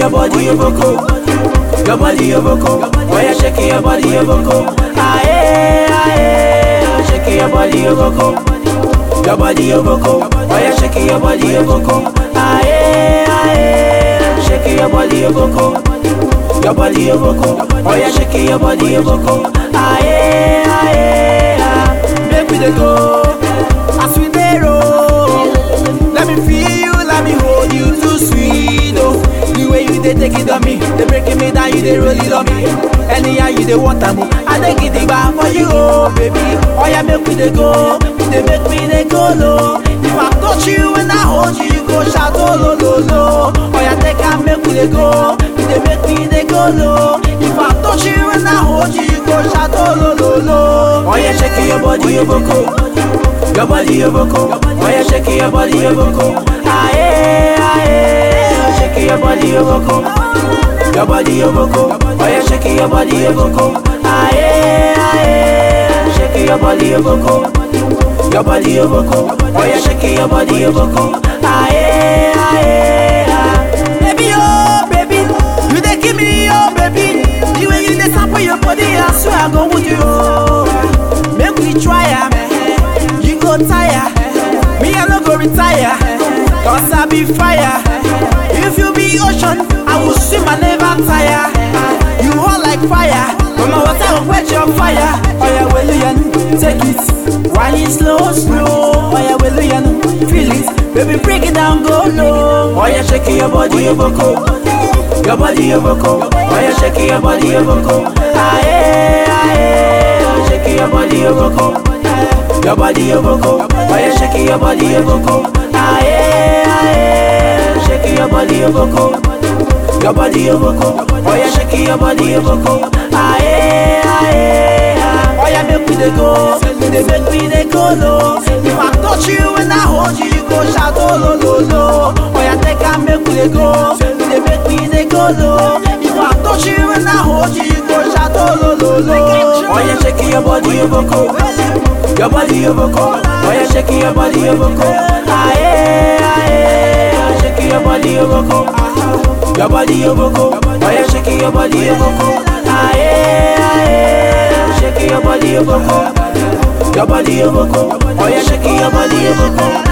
your body, your boko, your body, your boko. Oh yeah, shake your body, your boko. Aye, aye, shake your body, your boko, your body, your boko. Oh yeah, shake your body, your boko. Aye, aye, shake your body, your boko. Your body, your boko. Oh yeah, shake your body, your boko. Aye, aye, take it on me, they breaking me down, you dey roll it on me. Anyhow you dey want am, oh. I get it back for you, oh baby. Oh yeah, make we dey go, dey make me dey go low. If I touch you and I hold you, you go shout oh lo lo lo. Oh yeah, take am, make we dey go, dey make me dey go low. If I touch you and I hold you, you go shout oh lo lo lo. Oh yeah, shake your body, your boko. Your body, your boko. Oh yeah, shake your body, your boko. Aye, aye, your body, your body, your boko. Oh yeah, shake your body, your boko. Aye, aye, shake your body, your boko. Your body, your boko. Oh yeah, shake your body, your boko. Aye, aye, aye. Baby, oh baby, you dey give me oh baby. The way you dey sample your body, I swear I go with you. oh. Make we try am. You go tire, me I no go retire. Cause I be fire. If you be ocean, I will swim and never tire. You hot like fire, but my water will quench your fire. Oh yeah, well you take it. Wine it slow, slow. Oh yeah, well you feel it. Baby, break it down, go low. Oh yeah, shake your body, your boko. Your body, your boko. Oh yeah, shake your body, your boko. Aye, aye, shake your body, your boko. Your body, your boko. Oh yeah, shake your body, your boko. Shake your body, boko. Your body, boko. Oh yeah, shake your body, boko. Aye, aye, aye. Oh yeah, make we dey go, dey make me dey go low. If I touch you and I hold you, you go shout oh lo lo lo. Oh yeah, take am make we dey go, dey make me dey go low. If I touch you and I hold you, you go shout oh lo lo lo. Oh yeah, shake your body, boko. Your body, boko. Oh yeah, shake your body, boko. Aye, your boko. Your body, your boko. Oh yeah, shake your body, your boko. Aye, aye, shake your body, your boko. Your body, your boko. Oh yeah, shake your body, your boko.